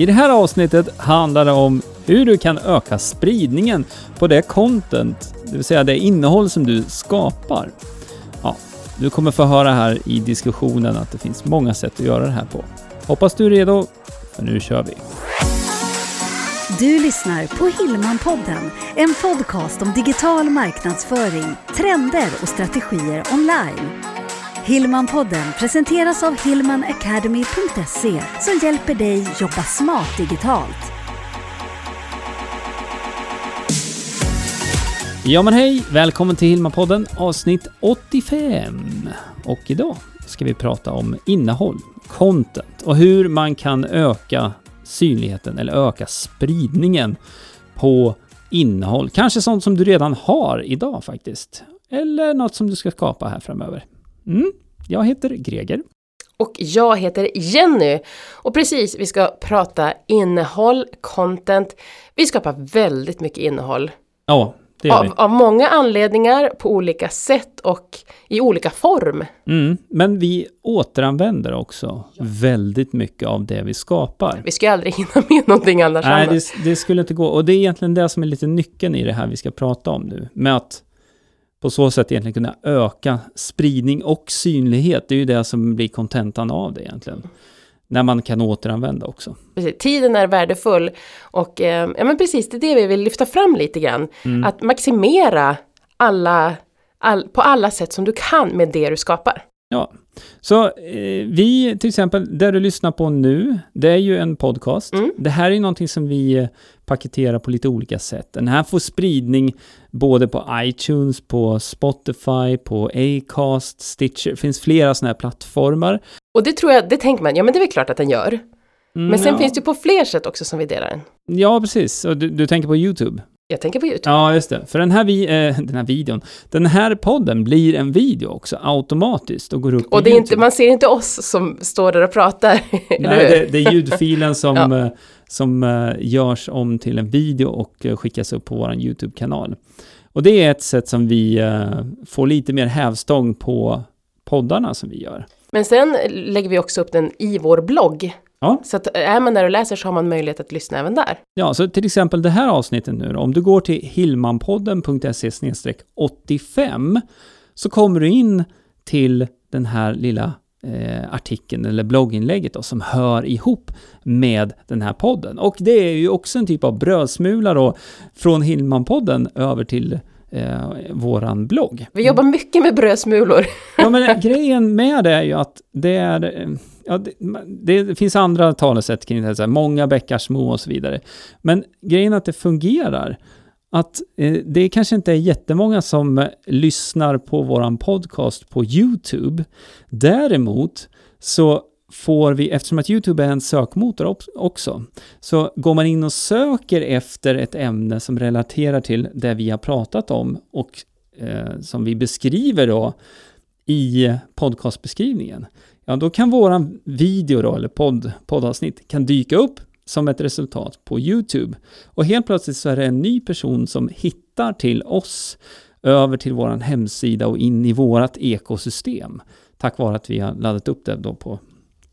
I det här avsnittet handlar det om hur du kan öka spridningen på det content, det vill säga det innehåll som du skapar. Ja, du kommer få höra här i diskussionen att det finns många sätt att göra det här på. Hoppas du är redo, för nu kör vi. Du lyssnar på Hillmanpodden, en podcast om digital marknadsföring, trender och strategier online. Hillmanpodden presenteras av hillmanacademy.se som hjälper dig jobba smart digitalt. Ja men hej! Välkommen till Hillmanpodden avsnitt 85. Och idag ska vi prata om innehåll, content och hur man kan öka synligheten eller öka spridningen på innehåll. Kanske sånt som du redan har idag faktiskt. Eller något som du ska skapa här framöver. Mm. Jag heter Greger. Och jag heter Jenny. Och precis, vi ska prata innehåll, content. Vi skapar väldigt mycket innehåll. Ja, det gör vi. Av, av många anledningar, på olika sätt och i olika form. Mm. Men vi återanvänder också väldigt mycket av det vi skapar. Vi ska ju aldrig hinna med någonting annars. Nej, det, det skulle inte gå. Och det är egentligen det som är lite nyckeln i det här vi ska prata om nu. Med att på så sätt egentligen kunna öka spridning och synlighet. Det är ju det som blir kontentan av det egentligen. När man kan återanvända också. Precis, tiden är värdefull och eh, ja men precis, det är det vi vill lyfta fram lite grann. Mm. Att maximera alla, all, på alla sätt som du kan med det du skapar. Ja, så eh, vi till exempel, där du lyssnar på nu, det är ju en podcast. Mm. Det här är ju någonting som vi eh, paketerar på lite olika sätt. Den här får spridning både på iTunes, på Spotify, på Acast, Stitcher. Det finns flera sådana här plattformar. Och det tror jag, det tänker man, ja men det är väl klart att den gör. Mm, Men sen ja. finns det ju på fler sätt också som vi delar den. Ja, precis. Och du, du tänker på YouTube? Jag tänker på YouTube. Ja, just det. För den här, vi, eh, den här videon, den här podden blir en video också automatiskt och går upp på Och det är YouTube. inte, man ser inte oss som står där och pratar, Nej, det, det är ljudfilen som, Ja. eh, som eh, görs om till en video och eh, skickas upp på vår YouTube-kanal. Och det är ett sätt som vi eh, får lite mer hävstång på poddarna som vi gör. Men sen lägger vi också upp den i vår blogg. Ja. Så att är man där och läser så har man möjlighet att lyssna även där. Ja, så till exempel det här avsnittet nu då, om du går till hilmanpodden.se 85 så kommer du in till den här lilla eh, artikeln eller blogginlägget då, som hör ihop med den här podden. Och det är ju också en typ av brödsmula då från Hillmanpodden över till eh, våran blogg. Vi jobbar mycket med brödsmulor. Ja, men grejen med det är ju att det är... Ja, det, det finns andra talesätt kring det här, så här, många bäckar små och så vidare. Men grejen är att det fungerar. Att eh, det kanske inte är jättemånga som eh, lyssnar på våran podcast på YouTube. Däremot så får vi, eftersom att YouTube är en sökmotor också, så går man in och söker efter ett ämne som relaterar till det vi har pratat om och eh, som vi beskriver då i podcastbeskrivningen, ja då kan våran video då, eller podd, poddavsnitt, kan dyka upp som ett resultat på YouTube. Och helt plötsligt så är det en ny person som hittar till oss över till våran hemsida och in i vårat ekosystem. Tack vare att vi har laddat upp det då på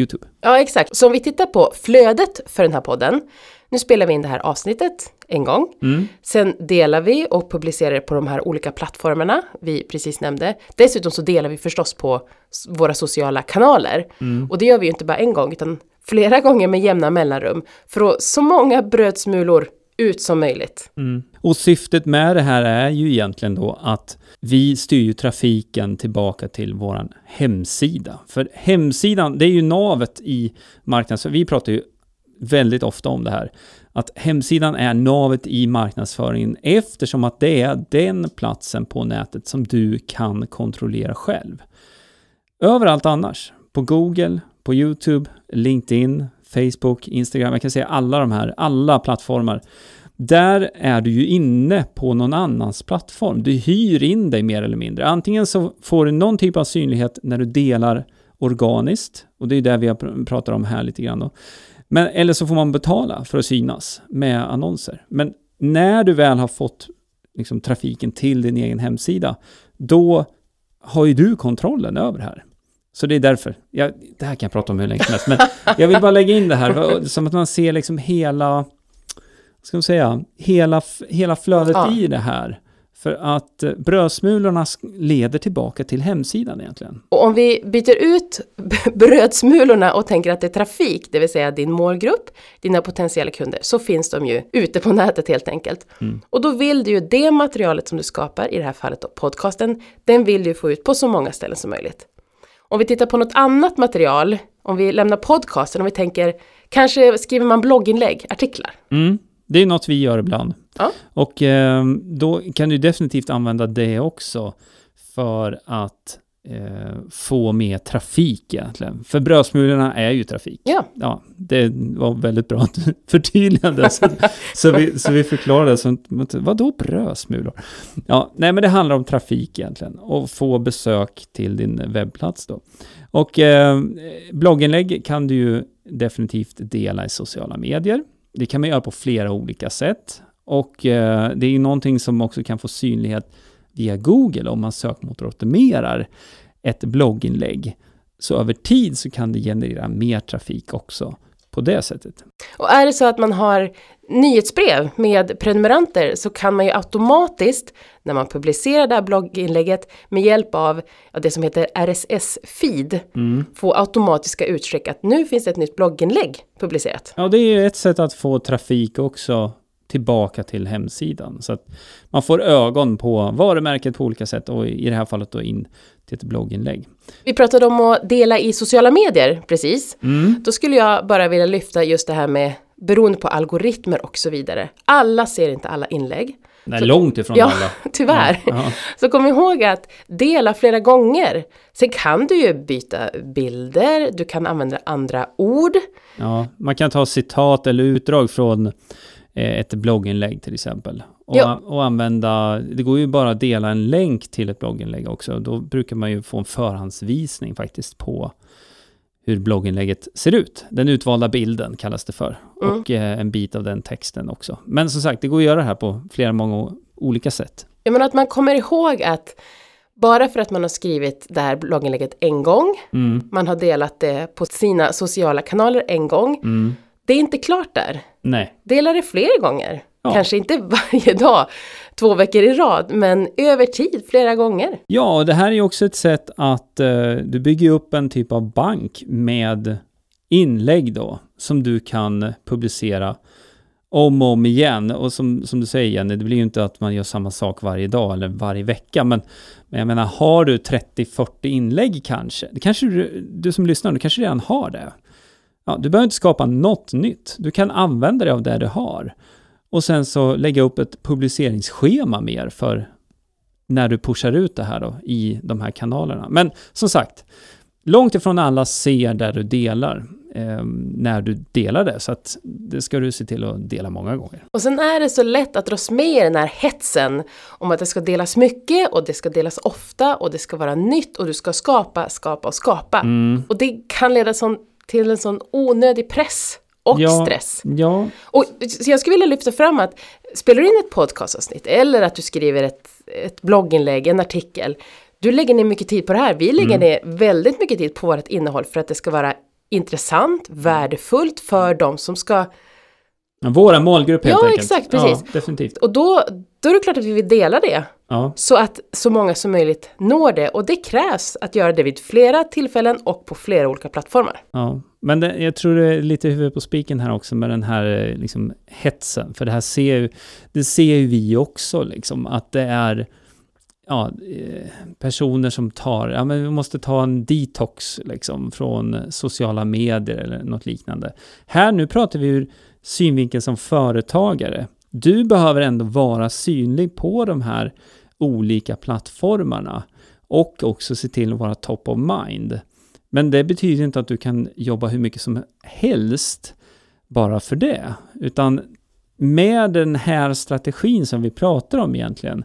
YouTube. Ja, exakt. Så om vi tittar på flödet för den här podden. Nu spelar vi in det här avsnittet en gång. Mm. Sen delar vi och publicerar det på de här olika plattformarna vi precis nämnde. Dessutom så delar vi förstås på våra sociala kanaler. Och det gör vi ju inte bara en gång utan flera gånger med jämna mellanrum. För att så många brödsmulor ut som möjligt. Mm. Och syftet med det här är ju egentligen då att vi styr ju trafiken tillbaka till våran hemsida. För hemsidan, det är ju navet i marknadsföring. Vi pratar ju väldigt ofta om det här. Att hemsidan är navet i marknadsföringen eftersom att det är den platsen på nätet som du kan kontrollera själv. Överallt annars, på Google, på YouTube, LinkedIn, Facebook, Instagram, jag kan säga alla de här, alla plattformar. Där är du ju inne på någon annans plattform. Du hyr in dig mer eller mindre. Antingen så får du någon typ av synlighet när du delar organiskt, och det är det vi har pratat om här lite grann då. Men, eller så får man betala för att synas med annonser. Men när du väl har fått liksom, trafiken till din egen hemsida, då har ju du kontrollen över det här. Så det är därför. Jag, det här kan jag prata om hur länge som helst, men jag vill bara lägga in det här, som att man ser liksom hela, vad ska man säga, hela, hela flödet Ja. i det här. För att eh, brödsmulorna leder tillbaka till hemsidan egentligen. Och om vi byter ut brödsmulorna och tänker att det är trafik, det vill säga din målgrupp, dina potentiella kunder, så finns de ju ute på nätet helt enkelt. Och då vill du ju det materialet som du skapar, i det här fallet då podcasten, den vill du få ut på så många ställen som möjligt. Om vi tittar på något annat material, om vi lämnar podcasten, om vi tänker, kanske skriver man blogginlägg, artiklar. Mm. Det är något vi gör ibland. Ja. Och eh, då kan du definitivt använda det också för att eh, få mer trafik egentligen. För brödsmulorna är ju trafik. Ja, Ja, det var väldigt bra att du förtydligade. Så, så, vi, så vi förklarade. Så, vadå brödsmulor? Ja, nej men det handlar om trafik egentligen. Och få besök till din webbplats då. Och eh, blogginlägg kan du ju definitivt dela i sociala medier. Det kan man göra på flera olika sätt. Och eh, det är ju någonting som också kan få synlighet via Google om man sökmotoroptimerar ett blogginlägg. Så över tid så kan det generera mer trafik också på det sättet. Och är det så att man har nyhetsbrev med prenumeranter så kan man ju automatiskt när man publicerar det här blogginlägget med hjälp av ja, det som heter RSS-feed få automatiska utskick att nu finns det ett nytt blogginlägg publicerat. Ja, det är ju ett sätt att få trafik också tillbaka till hemsidan. Så att man får ögon på varumärket på olika sätt och i det här fallet då in till ett blogginlägg. Vi pratade om att dela i sociala medier precis. Då skulle jag bara vilja lyfta just det här med beroende på algoritmer och så vidare. Alla ser inte alla inlägg. Nej, Så- långt ifrån Ja, alla. tyvärr. Ja, Så kom ihåg att dela flera gånger. Sen kan du ju byta bilder, du kan använda andra ord. ja, man kan ta citat eller utdrag från ett blogginlägg till exempel. Och, och använda, det går ju bara att dela en länk till ett blogginlägg också. Då brukar man ju få en förhandsvisning faktiskt på hur blogginlägget ser ut. Den utvalda bilden kallas det för. Mm. Och eh, en bit av den texten också. Men som sagt, det går att göra det här på flera många olika sätt. Jag menar att man kommer ihåg att bara för att man har skrivit det här blogginlägget en gång, Mm, man har delat det på sina sociala kanaler en gång, mm, det är inte klart där. Nej, Dela det fler gånger. Ja. Kanske inte varje dag, två veckor i rad, men över tid, flera gånger. Ja, och det här är ju också ett sätt att eh, du bygger upp en typ av bank med inlägg då, som du kan publicera om och om igen. Och som, som du säger Jenny, det blir ju inte att man gör samma sak varje dag eller varje vecka, men, men jag menar, har du 30-40 inlägg kanske, det kanske du, du som lyssnar, du kanske redan har det. Ja, du behöver inte skapa något nytt, du kan använda dig av det du har. Och sen så lägga upp ett publiceringsschema mer för när du pushar ut det här då i de här kanalerna. Men som sagt, långt ifrån alla ser där du delar eh, när du delar det. Så att det ska du se till att dela många gånger. Och sen är det så lätt att dras med i den här hetsen om att det ska delas mycket och det ska delas ofta och det ska vara nytt och du ska skapa, skapa och skapa. Mm. Och det kan leda sån, till en sån onödig press och Ja. stress. Ja, Och så jag skulle vilja lyfta fram att spelar du in ett podcastavsnitt eller att du skriver ett, ett blogginlägg, en artikel. Du lägger ner mycket tid på det här. Vi lägger Mm. ner väldigt mycket tid på vårt innehåll för att det ska vara intressant, värdefullt för de som ska våra målgrupp helt Ja, enkelt. exakt, precis. Ja, definitivt. Och då, då är det klart att vi vill dela det. Ja. Så att så många som möjligt når det. Och det krävs att göra det vid flera tillfällen och på flera olika plattformar. Ja, men det, jag tror det är lite huvudet på spiken här också med den här eh, liksom, hetsen. För det här ser ju, det ser ju vi också liksom, att det är ja, eh, personer som tar, ja men vi måste ta en detox liksom från sociala medier eller något liknande. Här nu pratar vi ur synvinkel som företagare. Du behöver ändå vara synlig på de här olika plattformarna och också se till att vara top of mind. Men det betyder inte att du kan jobba hur mycket som helst bara för det, utan med den här strategin som vi pratar om egentligen,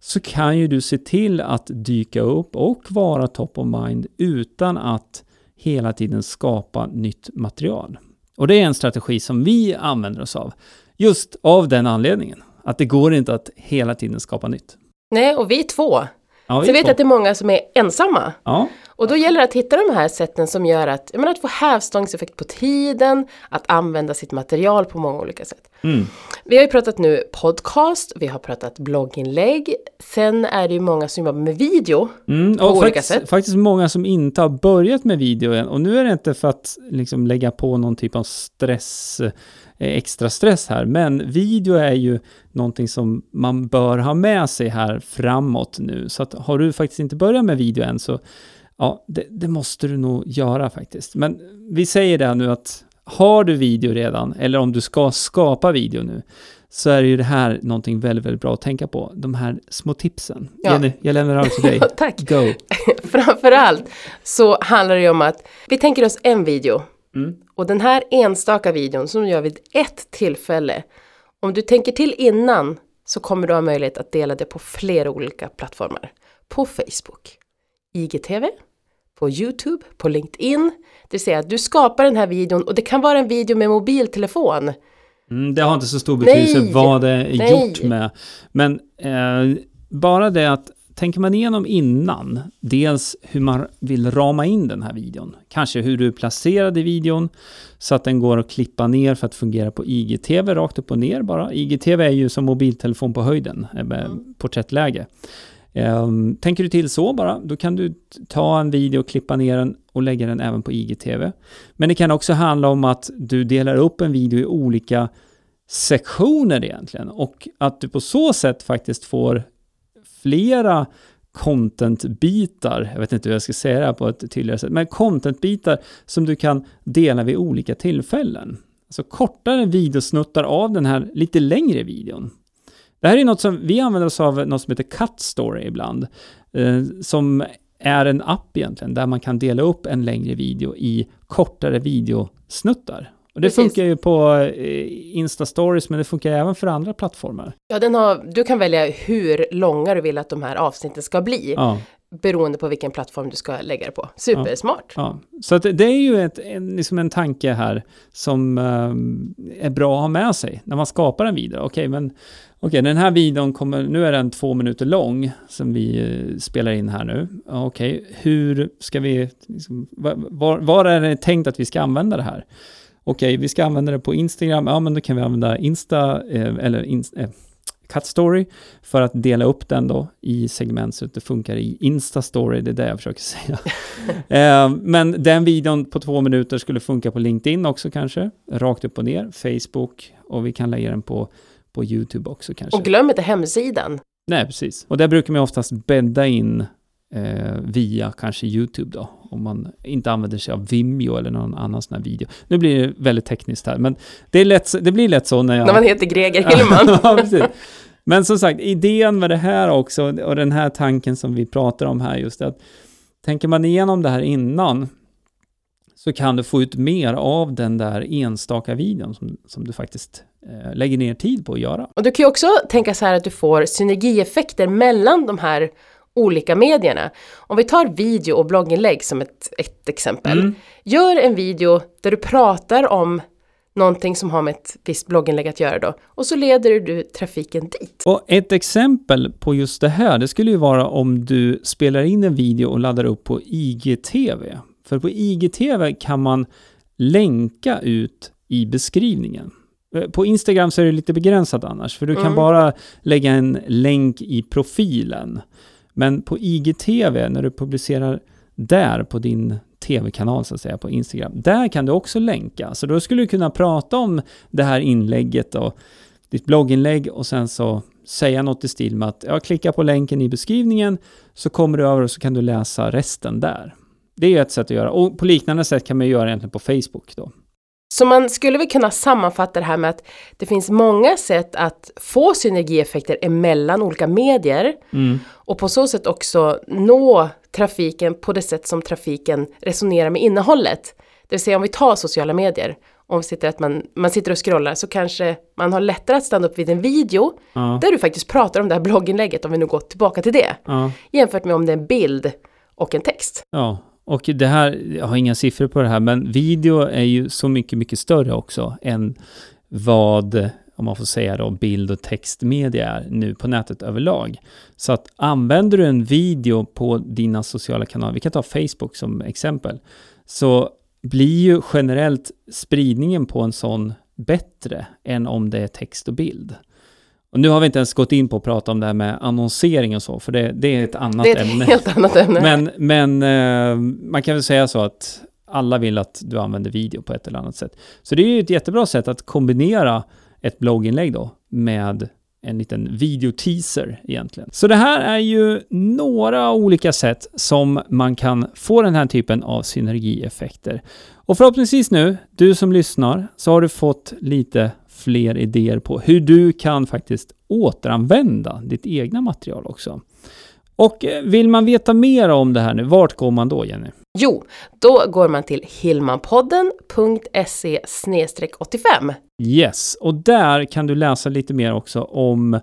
så kan ju du se till att dyka upp och vara top of mind utan att hela tiden skapa nytt material. Och det är en strategi som vi använder oss av, just av den anledningen, att det går inte att hela tiden skapa nytt. Nej, och vi två. Ja, jag vet två. att det är många som är ensamma. ja, Och då gäller det att hitta de här sätten som gör att, jag menar, att få hävstångseffekt på tiden, att använda sitt material på många olika sätt. Mm. Vi har ju pratat nu podcast, vi har pratat blogginlägg, sen är det ju många som jobbar med video. Mm, På olika faktiskt, sätt. faktiskt många som inte har börjat med video än. Och nu är det inte för att liksom lägga på någon typ av stress, extra stress här. Men video är ju någonting som man bör ha med sig här framåt nu. Så att har du faktiskt inte börjat med video än så ja, det, det måste du nog göra faktiskt. Men vi säger det nu att har du video redan, eller om du ska skapa video nu, så är ju det här någonting väldigt, väldigt bra att tänka på. De här små tipsen. Ja. Jenny, jag lämnar över till dig. Tack! Go! Framförallt så handlar det ju om att vi tänker oss en video. Mm. Och den här enstaka videon som du gör vid ett tillfälle. Om du tänker till innan så kommer du ha möjlighet att dela det på flera olika plattformar. På Facebook, IGTV, på YouTube, på LinkedIn. Det vill säga att du skapar den här videon och det kan vara en video med mobiltelefon. Mm, det har inte så stor betydelse Nej! vad det är Nej! gjort med. Men eh, bara det att tänker man igenom innan, dels hur man vill rama in den här videon, kanske hur du placerade videon så att den går att klippa ner för att fungera på IGTV rakt upp och ner bara. IGTV är ju som mobiltelefon på höjden, eh, med porträttläge. Ehm, tänker du till så bara, då kan du ta en video, klippa ner den och lägga den även på IGTV. Men det kan också handla om att du delar upp en video i olika sektioner egentligen och att du på så sätt faktiskt får flera content-bitar, jag vet inte hur jag ska säga det här på ett tydligare sätt, men content-bitar som du kan dela vid olika tillfällen. Alltså kortare videosnuttar av den här lite längre videon. Det här är något som vi använder oss av, något som heter Cut Story ibland, eh, som är en app egentligen, där man kan dela upp en längre video i kortare videosnuttar. Och det Precis. funkar ju på eh, Insta-stories, men det funkar även för andra plattformar. Ja, den har, du kan välja hur långa du vill att de här avsnitten ska bli. Ja. Beroende på vilken plattform du ska lägga det på. Supersmart. Ja, så att det- är ju ett, en, liksom en tanke här som ehm, är bra att ha med sig när man skapar en video. Okej, men okej, den här videon kommer, nu är den två minuter lång som vi eh, spelar in här nu. Ja, Okej, hur ska vi, liksom, va- var, var är det tänkt att vi ska använda det här? Okej, vi ska använda det på Instagram, ja men då kan vi använda Insta, eh, eller ins, eh, Cut Story för att dela upp den då i segment så att det funkar i Insta Story, det är det jag försöker säga. Eh, men den videon på två minuter skulle funka på LinkedIn också kanske, rakt upp och ner, Facebook och vi kan lägga den på, på YouTube också kanske. Och glöm inte hemsidan. Nej, precis. Och där brukar man oftast bädda in eh, via kanske YouTube då, om man inte använder sig av Vimeo eller någon annan sån här video. Nu blir det väldigt tekniskt här, men det, är lätt, det blir lätt så när jag... När man heter Greger Hillman. ja. Men som sagt, idén med det här också, och den här tanken som vi pratar om här, just att tänker man igenom det här innan, så kan du få ut mer av den där enstaka videon som, som du faktiskt eh, lägger ner tid på att göra. Och du kan ju också tänka så här att du får synergieffekter mellan de här olika medierna. Om vi tar video och blogginlägg som ett, ett exempel. Mm. Gör en video där du pratar om någonting som har med ett visst blogginlägg att göra då. Och så leder du trafiken dit. Och ett exempel på just det här, det skulle ju vara om du spelar in en video och laddar upp på IGTV. För på IGTV kan man länka ut i beskrivningen. Eh, På Instagram så är det lite begränsat annars, för du kan Mm. bara lägga en länk i profilen. Men på IGTV, när du publicerar där på din tv-kanal så att säga, på Instagram, där kan du också länka. Så då skulle du kunna prata om det här inlägget och ditt blogginlägg och sen så säga något i stil med att ja, klicka på länken i beskrivningen så kommer du över och så kan du läsa resten där. Det är ju ett sätt att göra. Och på liknande sätt kan man göra egentligen på Facebook då. Så man skulle väl kunna sammanfatta det här med att det finns många sätt att få synergieffekter emellan olika medier Mm. och på så sätt också nå trafiken på det sätt som trafiken resonerar med innehållet. Det vill säga om vi tar sociala medier, om vi sitter, att man, man sitter och scrollar så kanske man har lättare att stanna upp vid en video Ja, där du faktiskt pratar om det här blogginlägget, om vi nu går tillbaka till det, ja, jämfört med om det är en bild och en text. ja. Och det här, jag har inga siffror på det här, men video är ju så mycket, mycket större också än vad om man får säga då, bild och textmedia är nu på nätet överlag. Så att använder du en video på dina sociala kanaler, vi kan ta Facebook som exempel, så blir ju generellt spridningen på en sån bättre än om det är text och bild. Och nu har vi inte ens gått in på att prata om det här med annonsering och så, för det, det är ett annat Det är ett ämne. helt annat ämne. Men, men eh, man kan väl säga så att alla vill att du använder video på ett eller annat sätt. Så det är ju ett jättebra sätt att kombinera ett blogginlägg då med en liten videoteaser egentligen. Så det här är ju några olika sätt som man kan få den här typen av synergieffekter. Och förhoppningsvis nu, du som lyssnar, så har du fått lite fler idéer på hur du kan faktiskt återanvända ditt egna material också. Och eh, vill man veta mer om det här nu, vart går man då Jenny? Jo, då går man till hillmanpodden.se 85. Yes, och där kan du läsa lite mer också om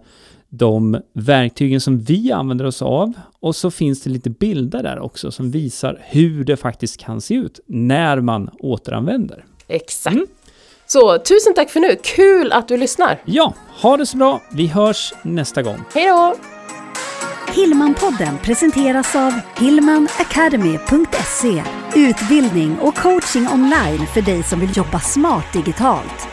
de verktygen som vi använder oss av. Och så finns det lite bilder där också som visar hur det faktiskt kan se ut när man återanvänder. Exakt. Mm. Så tusen tack för nu, kul att du lyssnar. Ja, ha det så bra. Vi hörs nästa gång. Hej då! Hillmanpodden presenteras av hillmanacademy.se Utbildning och coaching online för dig som vill jobba smart digitalt.